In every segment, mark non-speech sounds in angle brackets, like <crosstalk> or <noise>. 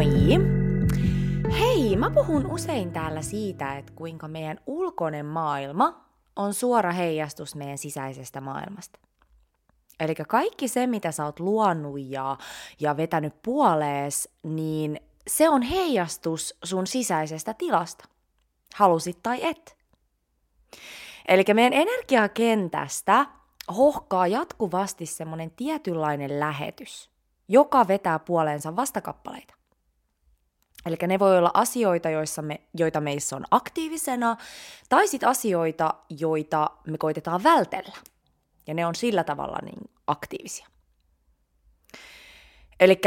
moi! Hei, mä puhun usein täällä siitä, että kuinka meidän ulkoinen maailma on suora heijastus meidän sisäisestä maailmasta. Eli kaikki se, mitä sä oot luonut ja, ja vetänyt puolees, niin se on heijastus sun sisäisestä tilasta. Halusit tai et. Eli meidän energiakentästä hohkaa jatkuvasti semmoinen tietynlainen lähetys, joka vetää puoleensa vastakappaleita. Eli ne voi olla asioita, joissa me, joita meissä on aktiivisena, tai sitten asioita, joita me koitetaan vältellä. Ja ne on sillä tavalla niin aktiivisia. Eli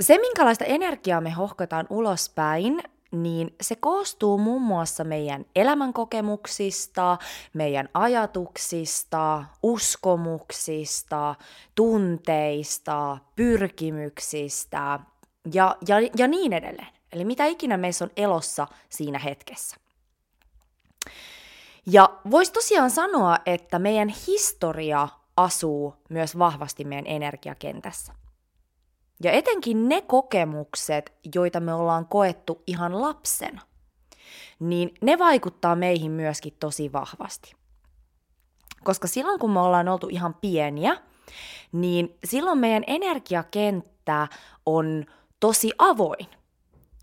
se, minkälaista energiaa me hohkataan ulospäin, niin se koostuu muun muassa meidän elämänkokemuksista, meidän ajatuksista, uskomuksista, tunteista, pyrkimyksistä ja, ja, ja niin edelleen. Eli mitä ikinä meissä on elossa siinä hetkessä. Ja voisi tosiaan sanoa, että meidän historia asuu myös vahvasti meidän energiakentässä. Ja etenkin ne kokemukset, joita me ollaan koettu ihan lapsena, niin ne vaikuttaa meihin myöskin tosi vahvasti. Koska silloin kun me ollaan oltu ihan pieniä, niin silloin meidän energiakenttä on tosi avoin –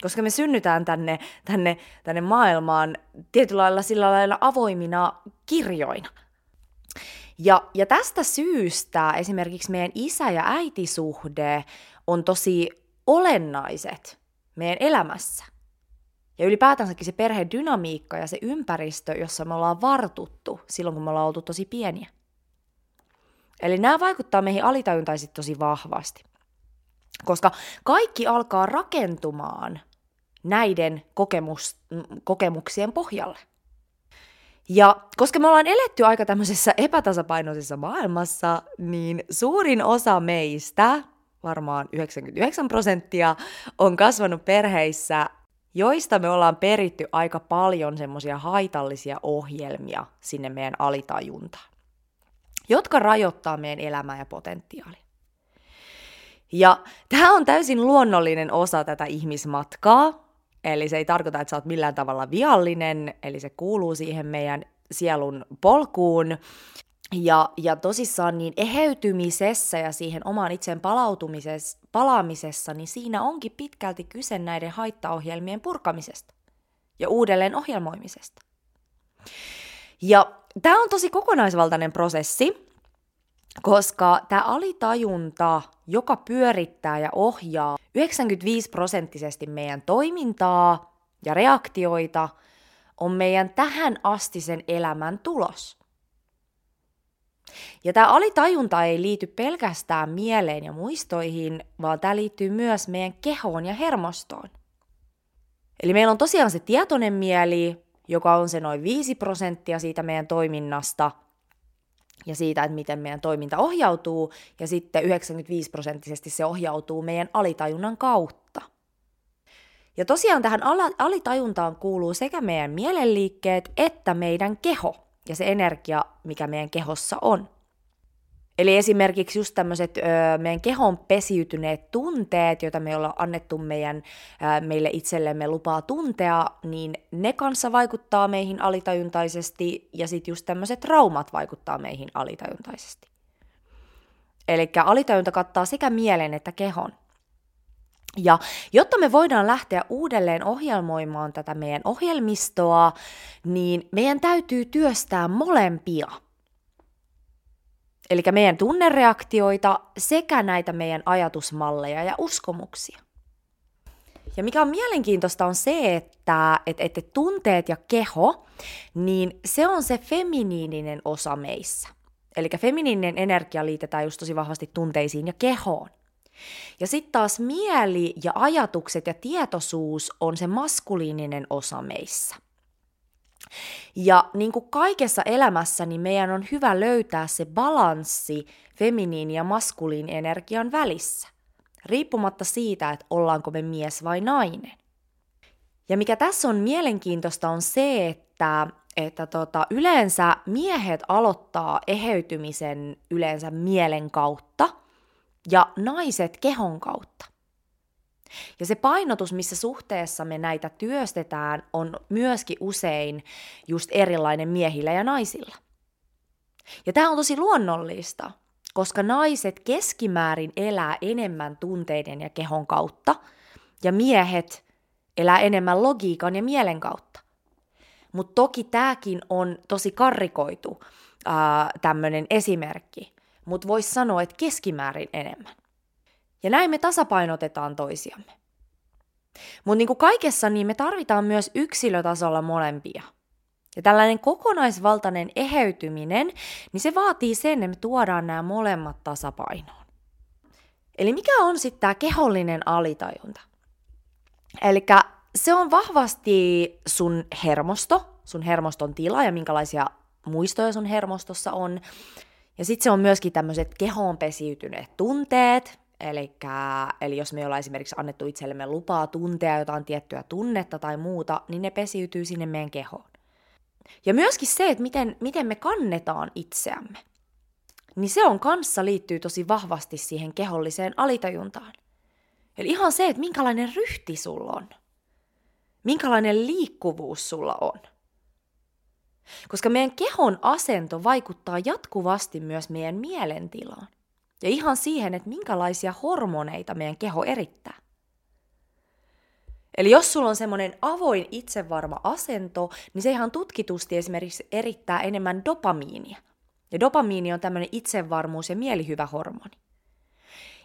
koska me synnytään tänne, tänne, tänne maailmaan tietyllä lailla sillä lailla avoimina kirjoina. Ja, ja tästä syystä esimerkiksi meidän isä- ja äitisuhde on tosi olennaiset meidän elämässä. Ja ylipäätänsäkin se perhedynamiikka ja se ympäristö, jossa me ollaan vartuttu silloin, kun me ollaan oltu tosi pieniä. Eli nämä vaikuttaa meihin alitajuntaisesti tosi vahvasti. Koska kaikki alkaa rakentumaan näiden kokemus, kokemuksien pohjalle. Ja koska me ollaan eletty aika tämmöisessä epätasapainoisessa maailmassa, niin suurin osa meistä, varmaan 99 prosenttia, on kasvanut perheissä, joista me ollaan peritty aika paljon semmoisia haitallisia ohjelmia sinne meidän alitajuntaan, jotka rajoittaa meidän elämää ja potentiaalia. Ja tämä on täysin luonnollinen osa tätä ihmismatkaa, Eli se ei tarkoita, että sä oot millään tavalla viallinen, eli se kuuluu siihen meidän sielun polkuun. Ja, ja tosissaan niin eheytymisessä ja siihen omaan itseen palautumisessa, palaamisessa, niin siinä onkin pitkälti kyse näiden haittaohjelmien purkamisesta ja uudelleen ohjelmoimisesta. Ja tämä on tosi kokonaisvaltainen prosessi, koska tämä alitajunta, joka pyörittää ja ohjaa 95 prosenttisesti meidän toimintaa ja reaktioita, on meidän tähän astisen elämän tulos. Ja tämä alitajunta ei liity pelkästään mieleen ja muistoihin, vaan tämä liittyy myös meidän kehoon ja hermostoon. Eli meillä on tosiaan se tietoinen mieli, joka on se noin 5 prosenttia siitä meidän toiminnasta – ja siitä, että miten meidän toiminta ohjautuu, ja sitten 95 prosenttisesti se ohjautuu meidän alitajunnan kautta. Ja tosiaan tähän alitajuntaan kuuluu sekä meidän mielenliikkeet että meidän keho ja se energia, mikä meidän kehossa on. Eli esimerkiksi just tämmöiset meidän kehon pesiytyneet tunteet, joita me ollaan annettu meidän, ö, meille itsellemme lupaa tuntea, niin ne kanssa vaikuttaa meihin alitajuntaisesti ja sitten just tämmöiset traumat vaikuttaa meihin alitajuntaisesti. Eli alitajunta kattaa sekä mielen että kehon. Ja jotta me voidaan lähteä uudelleen ohjelmoimaan tätä meidän ohjelmistoa, niin meidän täytyy työstää molempia – Eli meidän tunnereaktioita sekä näitä meidän ajatusmalleja ja uskomuksia. Ja mikä on mielenkiintoista on se, että, että, että tunteet ja keho, niin se on se feminiininen osa meissä. Eli feminiininen energia liitetään just tosi vahvasti tunteisiin ja kehoon. Ja sitten taas mieli ja ajatukset ja tietoisuus on se maskuliininen osa meissä. Ja niin kuin kaikessa elämässä, niin meidän on hyvä löytää se balanssi feminiin ja maskuliin energian välissä, riippumatta siitä, että ollaanko me mies vai nainen. Ja mikä tässä on mielenkiintoista on se, että, että tota, yleensä miehet aloittaa eheytymisen yleensä mielen kautta ja naiset kehon kautta. Ja se painotus, missä suhteessa me näitä työstetään, on myöskin usein just erilainen miehillä ja naisilla. Ja tämä on tosi luonnollista, koska naiset keskimäärin elää enemmän tunteiden ja kehon kautta, ja miehet elää enemmän logiikan ja mielen kautta. Mutta toki tämäkin on tosi karrikoitu tämmöinen esimerkki, mutta voisi sanoa, että keskimäärin enemmän. Ja näin me tasapainotetaan toisiamme. Mutta niin kuin kaikessa, niin me tarvitaan myös yksilötasolla molempia. Ja tällainen kokonaisvaltainen eheytyminen, niin se vaatii sen, että me tuodaan nämä molemmat tasapainoon. Eli mikä on sitten tämä kehollinen alitajunta? Eli se on vahvasti sun hermosto, sun hermoston tila ja minkälaisia muistoja sun hermostossa on. Ja sitten se on myöskin tämmöiset kehoon pesiytyneet tunteet, Elikkä, eli jos me ollaan esimerkiksi annettu itsellemme lupaa tuntea jotain tiettyä tunnetta tai muuta, niin ne pesiytyy sinne meidän kehoon. Ja myöskin se, että miten, miten me kannetaan itseämme, niin se on kanssa liittyy tosi vahvasti siihen keholliseen alitajuntaan. Eli ihan se, että minkälainen ryhti sulla on. Minkälainen liikkuvuus sulla on. Koska meidän kehon asento vaikuttaa jatkuvasti myös meidän mielentilaan. Ja ihan siihen, että minkälaisia hormoneita meidän keho erittää. Eli jos sulla on semmoinen avoin itsevarma asento, niin se ihan tutkitusti esimerkiksi erittää enemmän dopamiinia. Ja dopamiini on tämmöinen itsevarmuus- ja mielihyvä hormoni.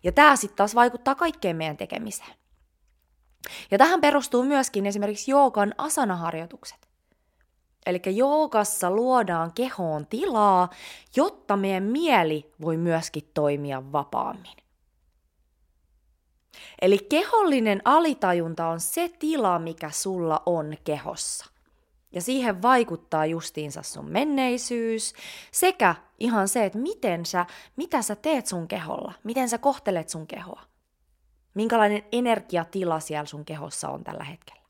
Ja tämä sitten taas vaikuttaa kaikkeen meidän tekemiseen. Ja tähän perustuu myöskin esimerkiksi joogan asanaharjoitukset. Eli joogassa luodaan kehoon tilaa, jotta meidän mieli voi myöskin toimia vapaammin. Eli kehollinen alitajunta on se tila, mikä sulla on kehossa. Ja siihen vaikuttaa justiinsa sun menneisyys sekä ihan se, että miten sä, mitä sä teet sun keholla, miten sä kohtelet sun kehoa. Minkälainen energiatila siellä sun kehossa on tällä hetkellä.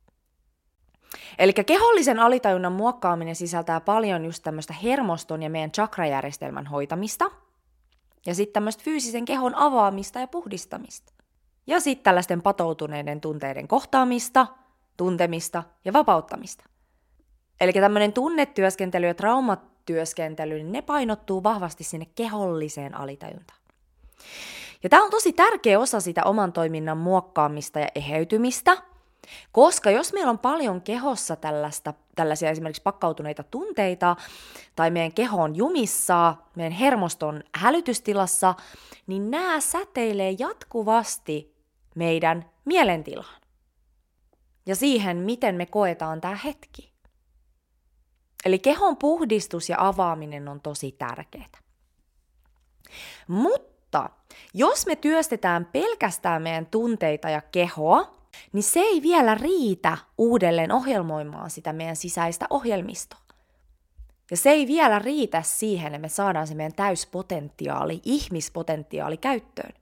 Eli kehollisen alitajunnan muokkaaminen sisältää paljon just tämmöistä hermoston ja meidän chakrajärjestelmän hoitamista. Ja sitten tämmöistä fyysisen kehon avaamista ja puhdistamista. Ja sitten tällaisten patoutuneiden tunteiden kohtaamista, tuntemista ja vapauttamista. Eli tämmöinen tunnetyöskentely ja traumatyöskentely, niin ne painottuu vahvasti sinne keholliseen alitajuntaan. Ja tämä on tosi tärkeä osa sitä oman toiminnan muokkaamista ja eheytymistä – koska jos meillä on paljon kehossa tällaista, tällaisia esimerkiksi pakkautuneita tunteita, tai meidän keho on jumissa, meidän hermoston hälytystilassa, niin nämä säteilee jatkuvasti meidän mielentilaan. Ja siihen, miten me koetaan tämä hetki. Eli kehon puhdistus ja avaaminen on tosi tärkeää. Mutta jos me työstetään pelkästään meidän tunteita ja kehoa, niin se ei vielä riitä uudelleen ohjelmoimaan sitä meidän sisäistä ohjelmistoa. Ja se ei vielä riitä siihen, että me saadaan se meidän täyspotentiaali, ihmispotentiaali käyttöön.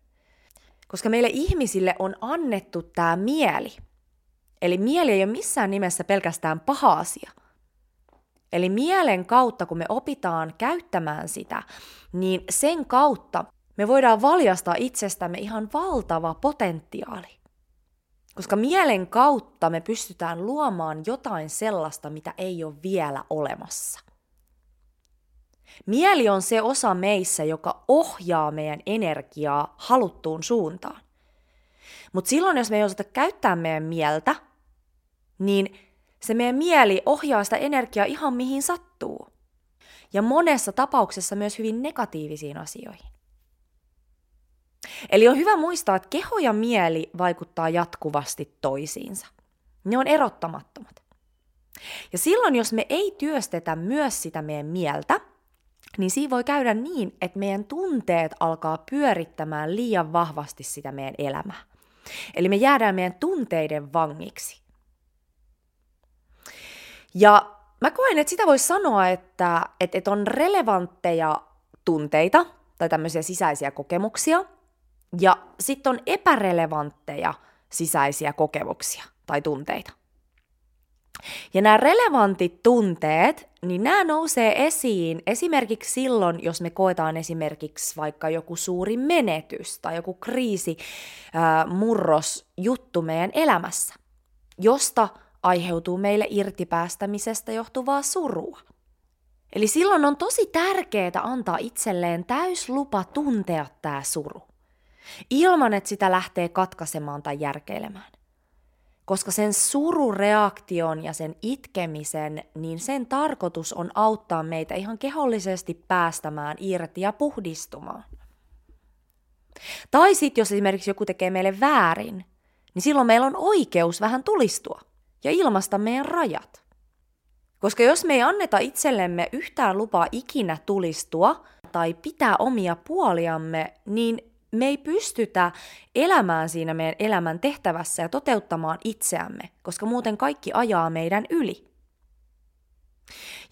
Koska meille ihmisille on annettu tämä mieli. Eli mieli ei ole missään nimessä pelkästään paha asia. Eli mielen kautta, kun me opitaan käyttämään sitä, niin sen kautta me voidaan valjastaa itsestämme ihan valtava potentiaali. Koska mielen kautta me pystytään luomaan jotain sellaista, mitä ei ole vielä olemassa. Mieli on se osa meissä, joka ohjaa meidän energiaa haluttuun suuntaan. Mutta silloin, jos me ei osata käyttää meidän mieltä, niin se meidän mieli ohjaa sitä energiaa ihan mihin sattuu. Ja monessa tapauksessa myös hyvin negatiivisiin asioihin. Eli on hyvä muistaa, että keho ja mieli vaikuttaa jatkuvasti toisiinsa. Ne on erottamattomat. Ja silloin, jos me ei työstetä myös sitä meidän mieltä, niin siinä voi käydä niin, että meidän tunteet alkaa pyörittämään liian vahvasti sitä meidän elämää. Eli me jäädään meidän tunteiden vangiksi. Ja mä koen, että sitä voisi sanoa, että, että on relevantteja tunteita tai tämmöisiä sisäisiä kokemuksia, ja sitten on epärelevantteja sisäisiä kokemuksia tai tunteita. Ja nämä relevantit tunteet, niin nämä nousee esiin esimerkiksi silloin, jos me koetaan esimerkiksi vaikka joku suuri menetys tai joku kriisi, murros juttu meidän elämässä, josta aiheutuu meille irtipäästämisestä johtuvaa surua. Eli silloin on tosi tärkeää antaa itselleen täyslupa tuntea tämä suru, ilman että sitä lähtee katkaisemaan tai järkeilemään. Koska sen surureaktion ja sen itkemisen, niin sen tarkoitus on auttaa meitä ihan kehollisesti päästämään irti ja puhdistumaan. Tai sitten jos esimerkiksi joku tekee meille väärin, niin silloin meillä on oikeus vähän tulistua ja ilmasta meidän rajat. Koska jos me ei anneta itsellemme yhtään lupaa ikinä tulistua tai pitää omia puoliamme, niin me ei pystytä elämään siinä meidän elämän tehtävässä ja toteuttamaan itseämme, koska muuten kaikki ajaa meidän yli.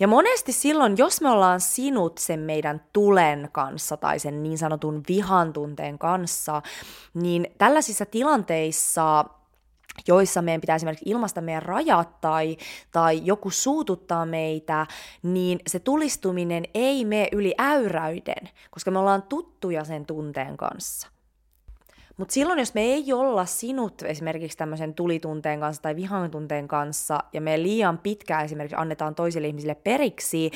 Ja monesti silloin, jos me ollaan sinut sen meidän tulen kanssa tai sen niin sanotun vihan tunteen kanssa, niin tällaisissa tilanteissa joissa meidän pitää esimerkiksi ilmaista meidän rajat tai, tai joku suututtaa meitä, niin se tulistuminen ei mene yli äyräyden, koska me ollaan tuttuja sen tunteen kanssa. Mutta silloin, jos me ei olla sinut esimerkiksi tämmöisen tulitunteen kanssa tai vihan tunteen kanssa, ja me liian pitkään esimerkiksi annetaan toisille ihmisille periksi,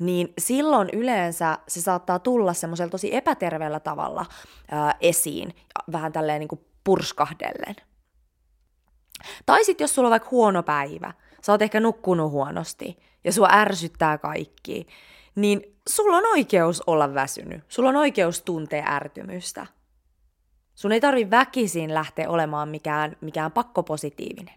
niin silloin yleensä se saattaa tulla semmoisella tosi epäterveellä tavalla ää, esiin, vähän tälleen niin kuin purskahdellen. Tai sitten jos sulla on vaikka huono päivä, sä oot ehkä nukkunut huonosti ja sua ärsyttää kaikki, niin sulla on oikeus olla väsynyt. Sulla on oikeus tuntea ärtymystä. Sun ei tarvi väkisin lähteä olemaan mikään, mikään pakkopositiivinen.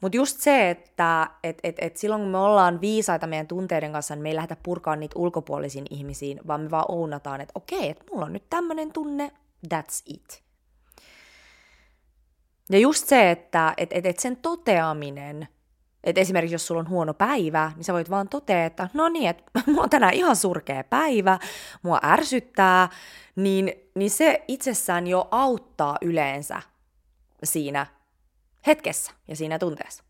Mutta just se, että et, et, et silloin kun me ollaan viisaita meidän tunteiden kanssa, niin me ei lähdetä purkaan niitä ulkopuolisiin ihmisiin, vaan me vaan ounataan, että okei, että mulla on nyt tämmöinen tunne, that's it. Ja just se, että et, et, et sen toteaminen, että esimerkiksi jos sulla on huono päivä, niin sä voit vaan totea, että no niin, että <laughs> mulla on tänään ihan surkea päivä, mua ärsyttää, niin, niin se itsessään jo auttaa yleensä siinä hetkessä ja siinä tunteessa.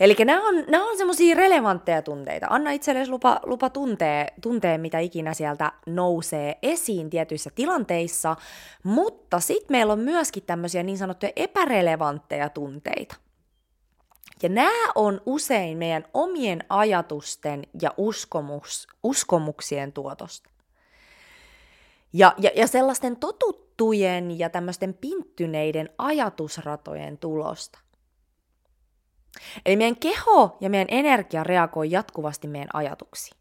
Eli nämä on, nämä on semmoisia relevantteja tunteita. Anna itsellesi lupa, lupa tuntee, tuntee, mitä ikinä sieltä nousee esiin tietyissä tilanteissa, mutta sitten meillä on myöskin tämmöisiä niin sanottuja epärelevantteja tunteita. Ja nämä on usein meidän omien ajatusten ja uskomus, uskomuksien tuotosta. Ja, ja, ja sellaisten totuttujen ja tämmöisten pinttyneiden ajatusratojen tulosta. Eli meidän keho ja meidän energia reagoi jatkuvasti meidän ajatuksiin.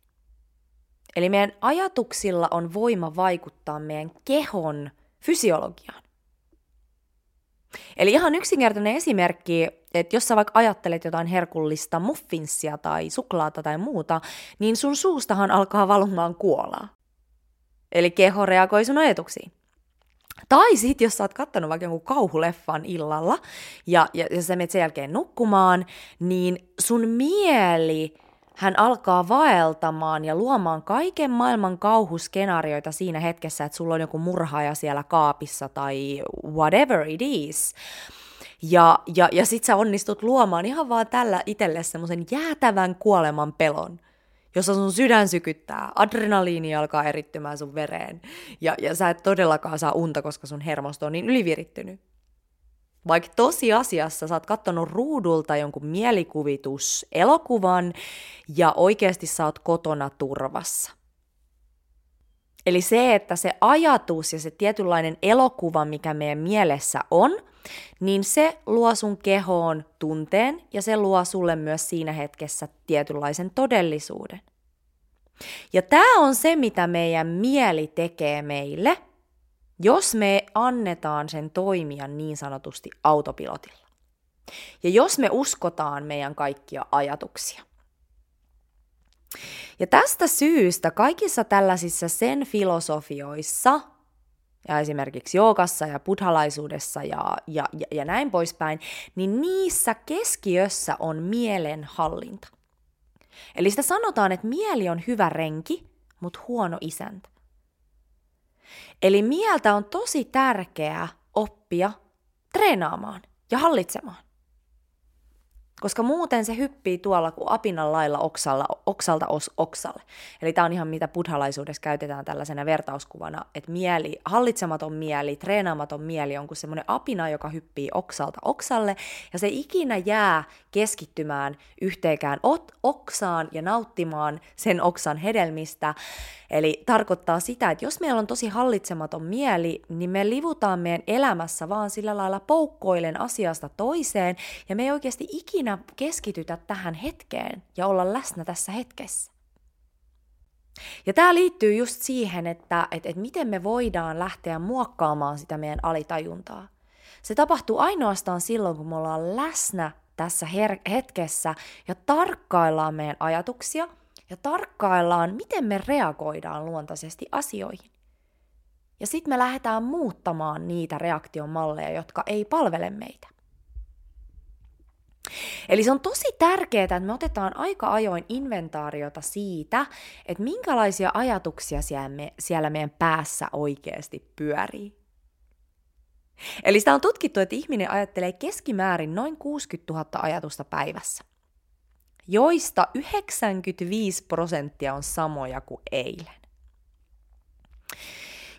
Eli meidän ajatuksilla on voima vaikuttaa meidän kehon fysiologiaan. Eli ihan yksinkertainen esimerkki, että jos sä vaikka ajattelet jotain herkullista muffinssia tai suklaata tai muuta, niin sun suustahan alkaa valumaan kuolaa. Eli keho reagoi sun ajatuksiin. Tai sit, jos sä oot kattonut vaikka jonkun kauhuleffan illalla ja, ja, ja sä menet sen jälkeen nukkumaan, niin sun mieli hän alkaa vaeltamaan ja luomaan kaiken maailman kauhuskenaarioita siinä hetkessä, että sulla on joku murhaaja siellä kaapissa tai whatever it is. Ja, ja, ja sit sä onnistut luomaan ihan vaan tällä itselle semmoisen jäätävän kuoleman pelon jossa sun sydän sykyttää, adrenaliini alkaa erittymään sun vereen, ja, ja sä et todellakaan saa unta, koska sun hermosto on niin ylivirittynyt. Vaikka tosiasiassa sä oot kattonut ruudulta jonkun mielikuvitus elokuvan ja oikeasti sä oot kotona turvassa. Eli se, että se ajatus ja se tietynlainen elokuva, mikä meidän mielessä on, niin se luo sun kehoon tunteen ja se luo sulle myös siinä hetkessä tietynlaisen todellisuuden. Ja tämä on se, mitä meidän mieli tekee meille, jos me annetaan sen toimia niin sanotusti autopilotilla. Ja jos me uskotaan meidän kaikkia ajatuksia. Ja tästä syystä kaikissa tällaisissa sen filosofioissa, ja esimerkiksi joogassa ja buddhalaisuudessa ja, ja, ja, ja näin poispäin, niin niissä keskiössä on mielen hallinta. Eli sitä sanotaan, että mieli on hyvä renki, mutta huono isäntä. Eli mieltä on tosi tärkeää, oppia treenaamaan ja hallitsemaan. Koska muuten se hyppii tuolla kuin apinan lailla oksalla, oksalta os, oksalle. Eli tämä on ihan mitä buddhalaisuudessa käytetään tällaisena vertauskuvana, että mieli, hallitsematon mieli, treenaamaton mieli on kuin semmoinen apina, joka hyppii oksalta oksalle, ja se ikinä jää keskittymään yhteenkään ot, oksaan ja nauttimaan sen oksan hedelmistä. Eli tarkoittaa sitä, että jos meillä on tosi hallitsematon mieli, niin me livutaan meidän elämässä vaan sillä lailla poukkoilen asiasta toiseen, ja me ei oikeasti ikinä keskitytä tähän hetkeen ja olla läsnä tässä hetkessä. Ja tämä liittyy just siihen, että, että, että miten me voidaan lähteä muokkaamaan sitä meidän alitajuntaa. Se tapahtuu ainoastaan silloin, kun me ollaan läsnä tässä her- hetkessä ja tarkkaillaan meidän ajatuksia ja tarkkaillaan, miten me reagoidaan luontaisesti asioihin. Ja sitten me lähdetään muuttamaan niitä reaktiomalleja, jotka ei palvele meitä. Eli se on tosi tärkeää, että me otetaan aika ajoin inventaariota siitä, että minkälaisia ajatuksia siellä, me, siellä meidän päässä oikeasti pyörii. Eli sitä on tutkittu, että ihminen ajattelee keskimäärin noin 60 000 ajatusta päivässä, joista 95 prosenttia on samoja kuin eilen.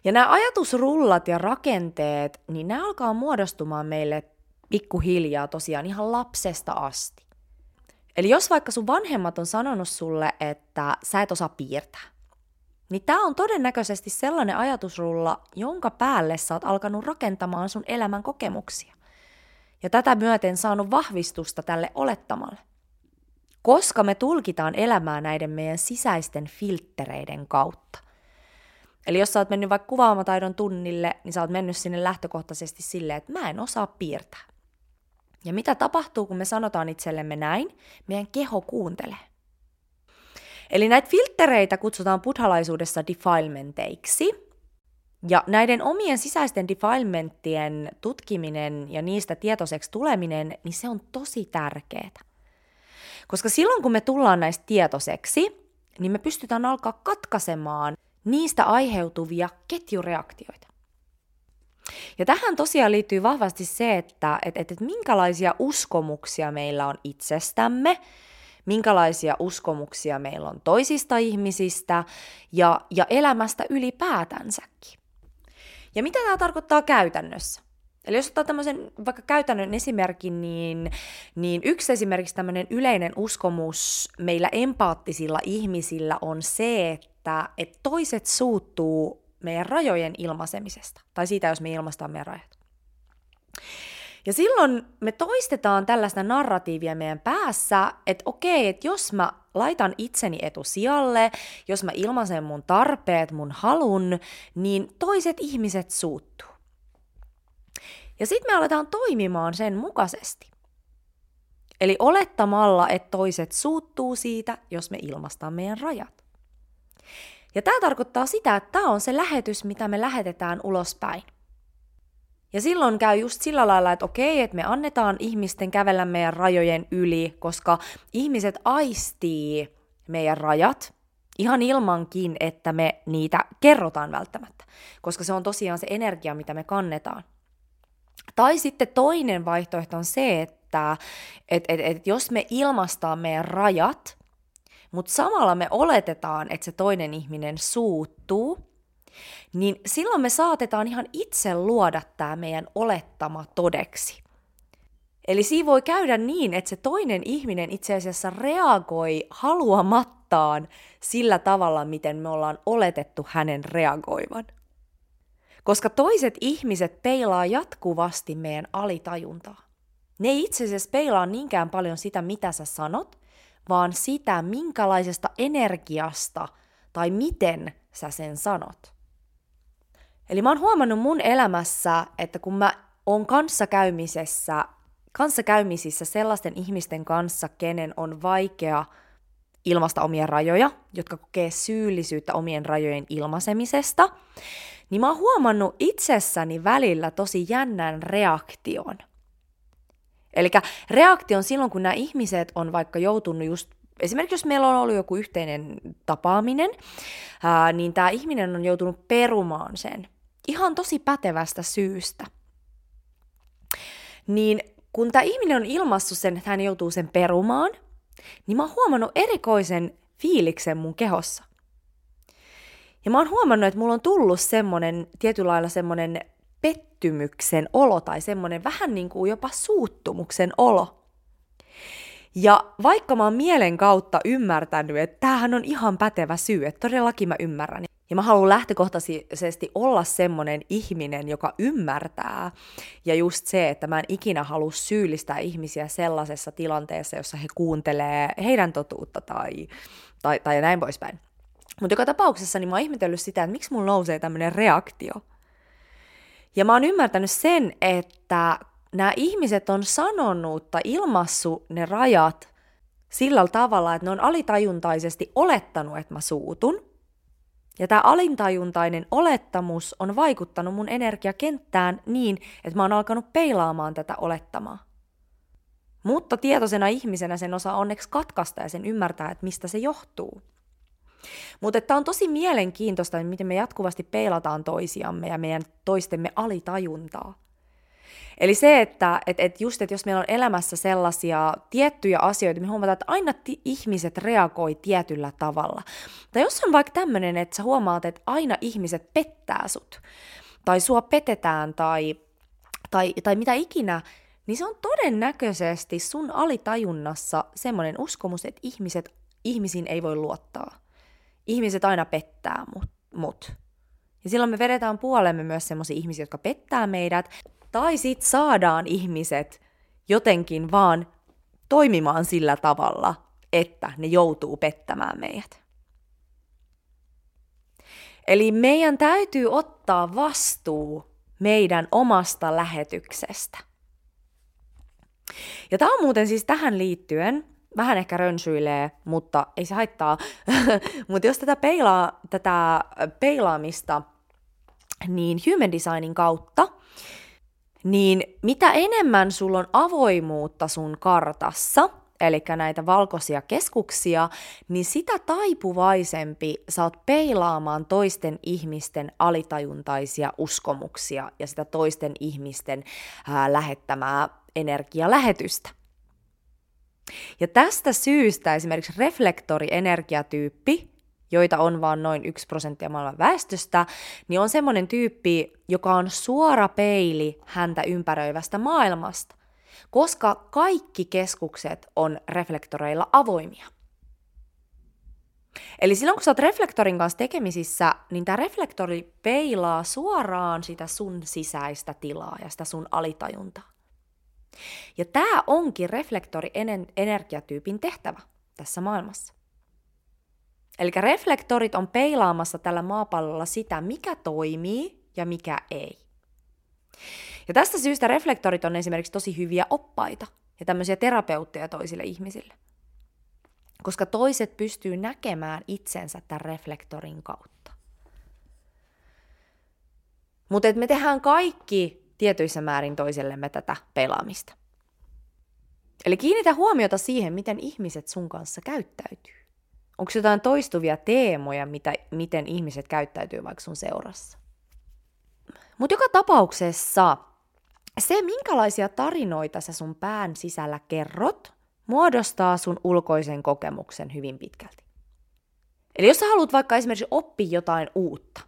Ja nämä ajatusrullat ja rakenteet, niin nämä alkaa muodostumaan meille pikkuhiljaa tosiaan ihan lapsesta asti. Eli jos vaikka sun vanhemmat on sanonut sulle, että sä et osaa piirtää, niin tämä on todennäköisesti sellainen ajatusrulla, jonka päälle sä oot alkanut rakentamaan sun elämän kokemuksia. Ja tätä myöten saanut vahvistusta tälle olettamalle. Koska me tulkitaan elämää näiden meidän sisäisten filttereiden kautta. Eli jos sä oot mennyt vaikka kuvaamataidon tunnille, niin sä oot mennyt sinne lähtökohtaisesti silleen, että mä en osaa piirtää. Ja mitä tapahtuu, kun me sanotaan itsellemme näin? Meidän keho kuuntelee. Eli näitä filttereitä kutsutaan buddhalaisuudessa defilementeiksi. Ja näiden omien sisäisten defilementtien tutkiminen ja niistä tietoiseksi tuleminen, niin se on tosi tärkeää. Koska silloin kun me tullaan näistä tietoiseksi, niin me pystytään alkaa katkaisemaan niistä aiheutuvia ketjureaktioita. Ja tähän tosiaan liittyy vahvasti se, että et, et, et minkälaisia uskomuksia meillä on itsestämme, minkälaisia uskomuksia meillä on toisista ihmisistä ja, ja elämästä ylipäätänsäkin. Ja mitä tämä tarkoittaa käytännössä? Eli jos ottaa tämmöisen vaikka käytännön esimerkin, niin, niin yksi esimerkiksi tämmöinen yleinen uskomus meillä empaattisilla ihmisillä on se, että, että toiset suuttuu meidän rajojen ilmaisemisesta, tai siitä, jos me ilmaistaan meidän rajat. Ja silloin me toistetaan tällaista narratiivia meidän päässä, että okei, että jos mä laitan itseni etusijalle, jos mä ilmaisen mun tarpeet, mun halun, niin toiset ihmiset suuttuu. Ja sitten me aletaan toimimaan sen mukaisesti. Eli olettamalla, että toiset suuttuu siitä, jos me ilmaistaan meidän rajat. Ja tämä tarkoittaa sitä, että tämä on se lähetys, mitä me lähetetään ulospäin. Ja silloin käy just sillä lailla, että okei, että me annetaan ihmisten kävellä meidän rajojen yli, koska ihmiset aistii meidän rajat ihan ilmankin, että me niitä kerrotaan välttämättä, koska se on tosiaan se energia, mitä me kannetaan. Tai sitten toinen vaihtoehto on se, että et, et, et jos me ilmastaan meidän rajat, mutta samalla me oletetaan, että se toinen ihminen suuttuu, niin silloin me saatetaan ihan itse luoda tämä meidän olettama todeksi. Eli siinä voi käydä niin, että se toinen ihminen itse asiassa reagoi haluamattaan sillä tavalla, miten me ollaan oletettu hänen reagoivan. Koska toiset ihmiset peilaa jatkuvasti meidän alitajuntaa. Ne ei itse asiassa peilaa niinkään paljon sitä, mitä sä sanot, vaan sitä, minkälaisesta energiasta tai miten sä sen sanot. Eli mä oon huomannut mun elämässä, että kun mä oon kanssakäymisessä, kanssakäymisissä sellaisten ihmisten kanssa, kenen on vaikea ilmasta omia rajoja, jotka kokee syyllisyyttä omien rajojen ilmaisemisesta, niin mä oon huomannut itsessäni välillä tosi jännän reaktion. Eli reaktio on silloin, kun nämä ihmiset on vaikka joutunut just esimerkiksi jos meillä on ollut joku yhteinen tapaaminen, ää, niin tämä ihminen on joutunut perumaan sen ihan tosi pätevästä syystä. Niin kun tämä ihminen on ilmassut sen, että hän joutuu sen perumaan, niin mä oon huomannut erikoisen fiiliksen mun kehossa. Ja mä oon huomannut, että mulla on tullut semmonen, tietyllä lailla semmonen pettymyksen olo tai semmonen vähän niin kuin jopa suuttumuksen olo. Ja vaikka mä oon mielen kautta ymmärtänyt, että tämähän on ihan pätevä syy, että todellakin mä ymmärrän. Ja mä haluan lähtökohtaisesti olla semmonen ihminen, joka ymmärtää. Ja just se, että mä en ikinä halua syyllistää ihmisiä sellaisessa tilanteessa, jossa he kuuntelee heidän totuutta tai, tai, tai näin poispäin. Mutta joka tapauksessa niin mä oon ihmetellyt sitä, että miksi mun nousee tämmöinen reaktio. Ja mä oon ymmärtänyt sen, että nämä ihmiset on sanonut tai ilmassu ne rajat sillä tavalla, että ne on alitajuntaisesti olettanut, että mä suutun. Ja tämä alintajuntainen olettamus on vaikuttanut mun energiakenttään niin, että mä oon alkanut peilaamaan tätä olettamaa. Mutta tietoisena ihmisenä sen osaa onneksi katkaista ja sen ymmärtää, että mistä se johtuu. Mutta tämä on tosi mielenkiintoista, miten me jatkuvasti peilataan toisiamme ja meidän toistemme alitajuntaa. Eli se, että et, et just, että jos meillä on elämässä sellaisia tiettyjä asioita, me huomataan, että aina t- ihmiset reagoi tietyllä tavalla. Tai jos on vaikka tämmöinen, että sä huomaat, että aina ihmiset pettää sut, tai sua petetään, tai, tai, tai mitä ikinä, niin se on todennäköisesti sun alitajunnassa semmoinen uskomus, että ihmiset, ihmisiin ei voi luottaa. Ihmiset aina pettää mut. mut. Ja silloin me vedetään puolemme myös semmoisia ihmisiä, jotka pettää meidät, tai sit saadaan ihmiset jotenkin vaan toimimaan sillä tavalla, että ne joutuu pettämään meidät. Eli meidän täytyy ottaa vastuu meidän omasta lähetyksestä. Ja tämä on muuten siis tähän liittyen, vähän ehkä rönsyilee, mutta ei se haittaa. <laughs> mutta jos tätä, peilaa, tätä peilaamista niin human designin kautta, niin mitä enemmän sulla on avoimuutta sun kartassa, eli näitä valkoisia keskuksia, niin sitä taipuvaisempi sä oot peilaamaan toisten ihmisten alitajuntaisia uskomuksia ja sitä toisten ihmisten ää, lähettämää energialähetystä. Ja tästä syystä esimerkiksi reflektorienergiatyyppi joita on vain noin 1 prosenttia maailman väestöstä, niin on semmoinen tyyppi, joka on suora peili häntä ympäröivästä maailmasta, koska kaikki keskukset on reflektoreilla avoimia. Eli silloin kun sä oot reflektorin kanssa tekemisissä, niin tämä reflektori peilaa suoraan sitä sun sisäistä tilaa ja sitä sun alitajuntaa. Ja tämä onkin reflektori energiatyypin tehtävä tässä maailmassa. Eli reflektorit on peilaamassa tällä maapallolla sitä, mikä toimii ja mikä ei. Ja tästä syystä reflektorit on esimerkiksi tosi hyviä oppaita ja tämmöisiä terapeutteja toisille ihmisille. Koska toiset pystyy näkemään itsensä tämän reflektorin kautta. Mutta me tehdään kaikki tietyissä määrin toisellemme tätä pelaamista. Eli kiinnitä huomiota siihen, miten ihmiset sun kanssa käyttäytyy. Onko jotain toistuvia teemoja, mitä, miten ihmiset käyttäytyy vaikka sun seurassa? Mutta joka tapauksessa se, minkälaisia tarinoita sä sun pään sisällä kerrot, muodostaa sun ulkoisen kokemuksen hyvin pitkälti. Eli jos sä haluat vaikka esimerkiksi oppia jotain uutta,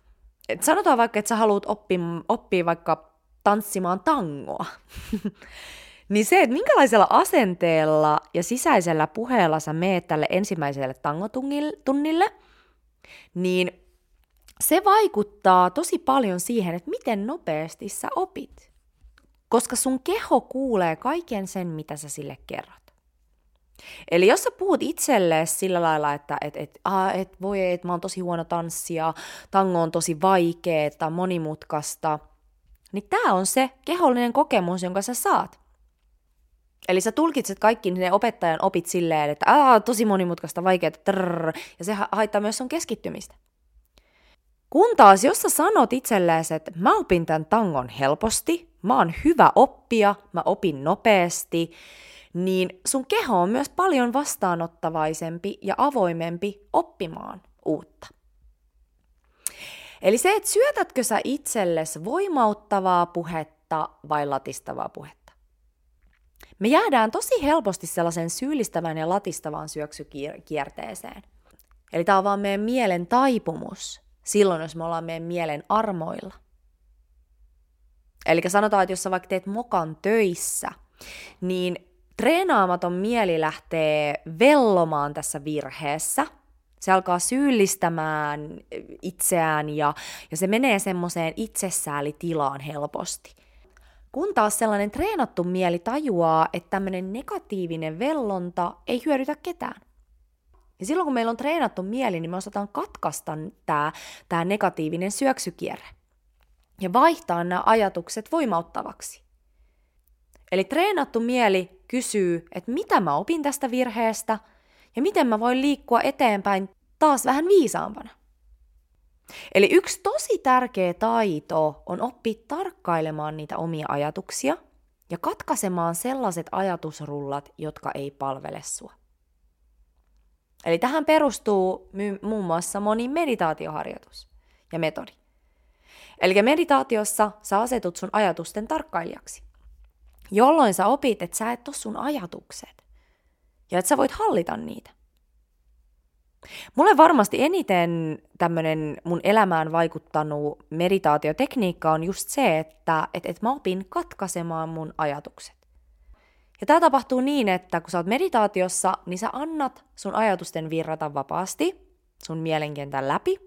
et sanotaan vaikka, että sä haluat oppia, oppia vaikka tanssimaan tangoa, <laughs> Niin se, että minkälaisella asenteella ja sisäisellä puheella sä meet tälle ensimmäiselle tangotunnille, niin se vaikuttaa tosi paljon siihen, että miten nopeasti sä opit. Koska sun keho kuulee kaiken sen, mitä sä sille kerrot. Eli jos sä puhut itsellesi sillä lailla, että et, et, ah, et, voi et, mä oon tosi huono tanssia, tango on tosi vaikeeta, monimutkaista, niin tämä on se kehollinen kokemus, jonka sä saat. Eli sä tulkitset kaikki ne opettajan opit silleen, että Aa, tosi monimutkaista, vaikeaa, trrr, ja se haittaa myös sun keskittymistä. Kun taas, jos sä sanot itsellesi, että mä opin tämän tangon helposti, mä oon hyvä oppija, mä opin nopeasti, niin sun keho on myös paljon vastaanottavaisempi ja avoimempi oppimaan uutta. Eli se, että syötätkö sä itsellesi voimauttavaa puhetta vai latistavaa puhetta. Me jäädään tosi helposti sellaisen syyllistävän ja latistavan syöksykierteeseen. Eli tämä on vaan meidän mielen taipumus silloin, jos me ollaan meidän mielen armoilla. Eli sanotaan, että jos sä vaikka teet mokan töissä, niin treenaamaton mieli lähtee vellomaan tässä virheessä. Se alkaa syyllistämään itseään ja, ja se menee semmoiseen itsessäälitilaan helposti. Kun taas sellainen treenattu mieli tajuaa, että tämmöinen negatiivinen vellonta ei hyödytä ketään. Ja silloin kun meillä on treenattu mieli, niin me osataan katkaista tämä, tämä negatiivinen syöksykierre ja vaihtaa nämä ajatukset voimauttavaksi. Eli treenattu mieli kysyy, että mitä mä opin tästä virheestä ja miten mä voin liikkua eteenpäin taas vähän viisaampana. Eli yksi tosi tärkeä taito on oppia tarkkailemaan niitä omia ajatuksia ja katkaisemaan sellaiset ajatusrullat, jotka ei palvele sua. Eli tähän perustuu muun muassa moni meditaatioharjoitus ja metodi. Eli meditaatiossa sä asetut sun ajatusten tarkkailijaksi, jolloin sä opit, että sä et ole sun ajatukset ja että sä voit hallita niitä. Mulle varmasti eniten tämmöinen mun elämään vaikuttanut meditaatiotekniikka on just se, että et, et mä opin katkaisemaan mun ajatukset. Ja tämä tapahtuu niin, että kun sä oot meditaatiossa, niin sä annat sun ajatusten virrata vapaasti sun mielenkentän läpi.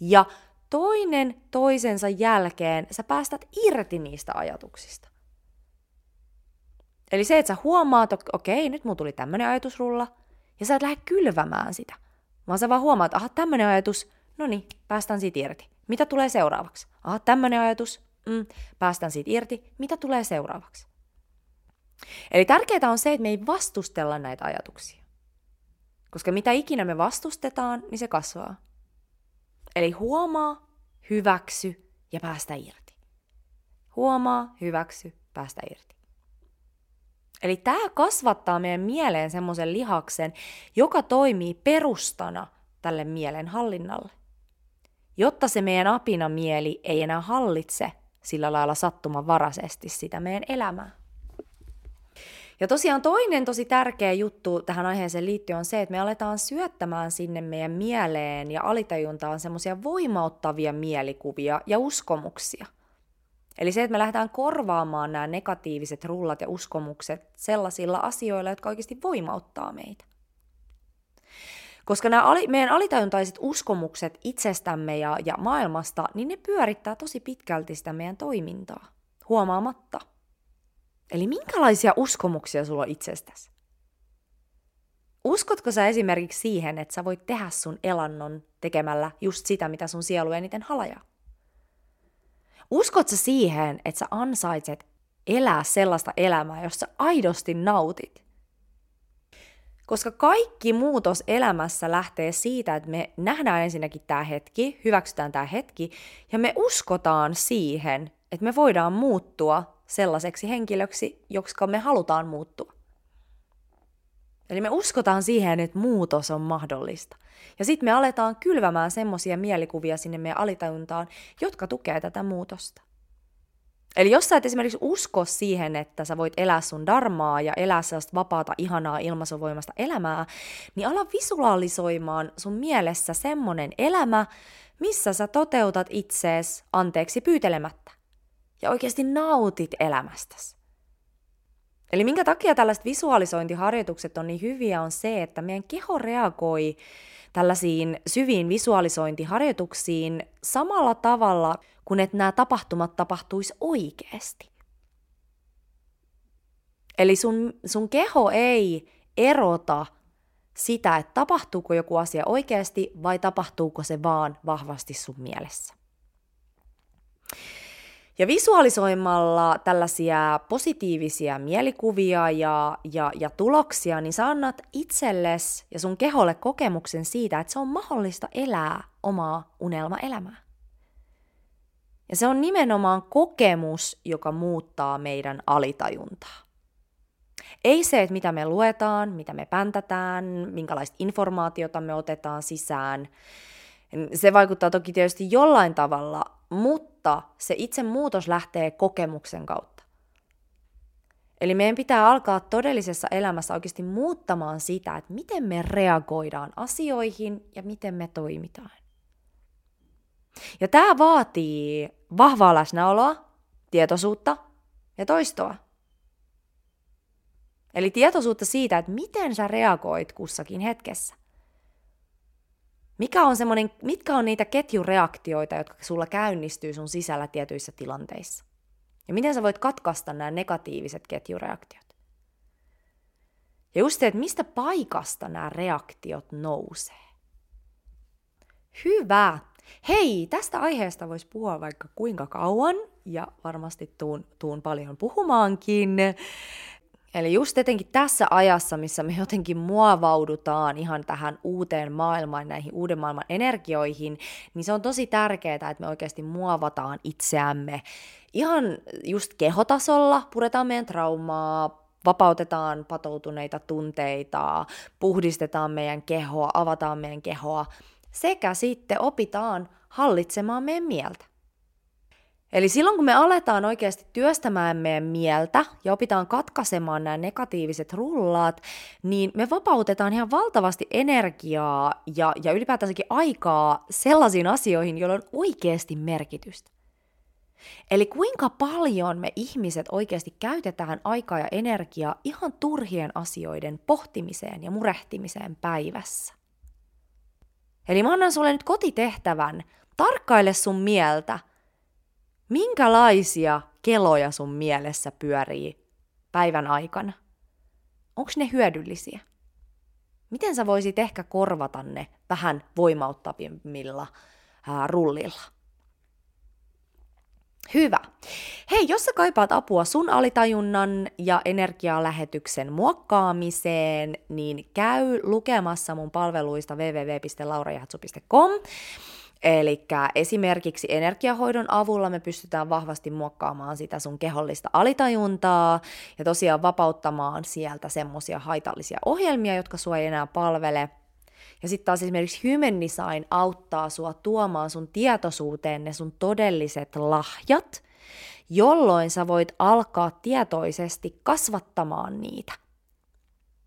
Ja toinen toisensa jälkeen sä päästät irti niistä ajatuksista. Eli se, että sä huomaat, että okei, nyt mulla tuli tämmöinen ajatusrulla, ja sä et lähde kylvämään sitä, vaan sä vaan huomaat, aha, tämmöinen ajatus, no niin, päästään siitä irti. Mitä tulee seuraavaksi? Aha, tämmöinen ajatus, mm, päästään siitä irti. Mitä tulee seuraavaksi? Eli tärkeää on se, että me ei vastustella näitä ajatuksia. Koska mitä ikinä me vastustetaan, niin se kasvaa. Eli huomaa, hyväksy ja päästä irti. Huomaa, hyväksy, päästä irti. Eli tämä kasvattaa meidän mieleen semmoisen lihaksen, joka toimii perustana tälle mielen hallinnalle. Jotta se meidän apinamieli ei enää hallitse sillä lailla sattumanvaraisesti sitä meidän elämää. Ja tosiaan toinen tosi tärkeä juttu tähän aiheeseen liittyen on se, että me aletaan syöttämään sinne meidän mieleen ja alitajuntaan semmoisia voimauttavia mielikuvia ja uskomuksia. Eli se, että me lähdetään korvaamaan nämä negatiiviset rullat ja uskomukset sellaisilla asioilla, jotka oikeasti voimauttaa meitä. Koska nämä ali, meidän alitajuntaiset uskomukset itsestämme ja, ja maailmasta, niin ne pyörittää tosi pitkälti sitä meidän toimintaa, huomaamatta – Eli minkälaisia uskomuksia sulla on itsestäsi? Uskotko sä esimerkiksi siihen, että sä voit tehdä sun elannon tekemällä just sitä, mitä sun sielu eniten halajaa? Uskot sä siihen, että sä ansaitset elää sellaista elämää, jossa aidosti nautit? Koska kaikki muutos elämässä lähtee siitä, että me nähdään ensinnäkin tämä hetki, hyväksytään tämä hetki, ja me uskotaan siihen, että me voidaan muuttua sellaiseksi henkilöksi, jotka me halutaan muuttua. Eli me uskotaan siihen, että muutos on mahdollista. Ja sitten me aletaan kylvämään semmoisia mielikuvia sinne meidän alitajuntaan, jotka tukee tätä muutosta. Eli jos sä et esimerkiksi usko siihen, että sä voit elää sun darmaa ja elää sellaista vapaata, ihanaa, ilmaisuvoimasta elämää, niin ala visualisoimaan sun mielessä semmonen elämä, missä sä toteutat itsees anteeksi pyytelemättä ja oikeasti nautit elämästäsi. Eli minkä takia tällaiset visualisointiharjoitukset on niin hyviä on se, että meidän keho reagoi tällaisiin syviin visualisointiharjoituksiin samalla tavalla kuin että nämä tapahtumat tapahtuisi oikeasti. Eli sun, sun keho ei erota sitä, että tapahtuuko joku asia oikeasti vai tapahtuuko se vaan vahvasti sun mielessä. Ja visualisoimalla tällaisia positiivisia mielikuvia ja, ja, ja tuloksia, niin sä annat itsellesi ja sun keholle kokemuksen siitä, että se on mahdollista elää omaa unelmaelämää. Ja se on nimenomaan kokemus, joka muuttaa meidän alitajuntaa. Ei se, että mitä me luetaan, mitä me päntätään, minkälaista informaatiota me otetaan sisään. Se vaikuttaa toki tietysti jollain tavalla, mutta se itse muutos lähtee kokemuksen kautta. Eli meidän pitää alkaa todellisessa elämässä oikeasti muuttamaan sitä, että miten me reagoidaan asioihin ja miten me toimitaan. Ja tämä vaatii vahvaa läsnäoloa, tietoisuutta ja toistoa. Eli tietoisuutta siitä, että miten sä reagoit kussakin hetkessä. Mikä on mitkä on niitä ketjureaktioita, jotka sulla käynnistyy sun sisällä tietyissä tilanteissa? Ja miten sä voit katkaista nämä negatiiviset ketjureaktiot? Ja just se, että mistä paikasta nämä reaktiot nousee. Hyvä! Hei, tästä aiheesta voisi puhua vaikka kuinka kauan, ja varmasti tuun, tuun paljon puhumaankin. Eli just etenkin tässä ajassa, missä me jotenkin muovaudutaan ihan tähän uuteen maailmaan, näihin uuden maailman energioihin, niin se on tosi tärkeää, että me oikeasti muovataan itseämme ihan just kehotasolla, puretaan meidän traumaa, vapautetaan patoutuneita tunteita, puhdistetaan meidän kehoa, avataan meidän kehoa, sekä sitten opitaan hallitsemaan meidän mieltä. Eli silloin kun me aletaan oikeasti työstämään meidän mieltä ja opitaan katkaisemaan nämä negatiiviset rullaat, niin me vapautetaan ihan valtavasti energiaa ja, ja ylipäätänsäkin aikaa sellaisiin asioihin, joilla on oikeasti merkitystä. Eli kuinka paljon me ihmiset oikeasti käytetään aikaa ja energiaa ihan turhien asioiden pohtimiseen ja murehtimiseen päivässä. Eli mä annan sulle nyt kotitehtävän, tarkkaile sun mieltä – Minkälaisia keloja sun mielessä pyörii päivän aikana? Onko ne hyödyllisiä? Miten sä voisit ehkä korvata ne vähän voimauttavimmilla ää, rullilla? Hyvä. Hei, jos sä kaipaat apua sun alitajunnan ja energialähetyksen muokkaamiseen, niin käy lukemassa mun palveluista www.laurajahtsu.com Eli esimerkiksi energiahoidon avulla me pystytään vahvasti muokkaamaan sitä sun kehollista alitajuntaa ja tosiaan vapauttamaan sieltä semmoisia haitallisia ohjelmia, jotka sua ei enää palvele. Ja sitten taas esimerkiksi Human Design auttaa sua tuomaan sun tietoisuuteen ne sun todelliset lahjat, jolloin sä voit alkaa tietoisesti kasvattamaan niitä –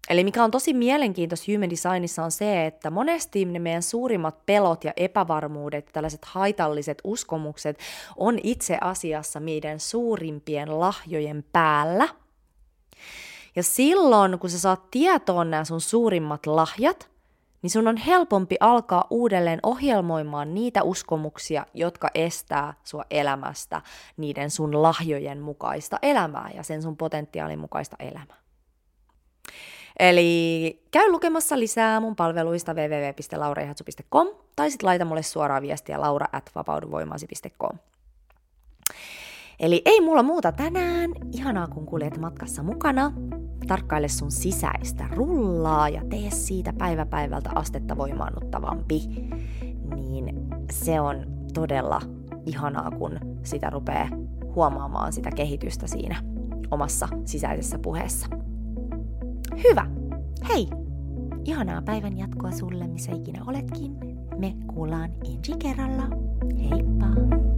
Eli mikä on tosi mielenkiintoista human designissa on se, että monesti ne meidän suurimmat pelot ja epävarmuudet, tällaiset haitalliset uskomukset, on itse asiassa meidän suurimpien lahjojen päällä. Ja silloin, kun sä saat tietoon nämä sun suurimmat lahjat, niin sun on helpompi alkaa uudelleen ohjelmoimaan niitä uskomuksia, jotka estää sua elämästä niiden sun lahjojen mukaista elämää ja sen sun potentiaalin mukaista elämää. Eli käy lukemassa lisää mun palveluista www.lauraihatsu.com tai sitten laita mulle suoraan viestiä laura at vapauduvoimasi.com. Eli ei mulla muuta tänään. Ihanaa, kun kuljet matkassa mukana. Tarkkaile sun sisäistä rullaa ja tee siitä päivä päivältä astetta voimaannuttavampi. Niin se on todella ihanaa, kun sitä rupeaa huomaamaan sitä kehitystä siinä omassa sisäisessä puheessa. Hyvä! Hei! Ihanaa päivän jatkoa sulle, missä ikinä oletkin. Me kuullaan ensi kerralla. Heippa!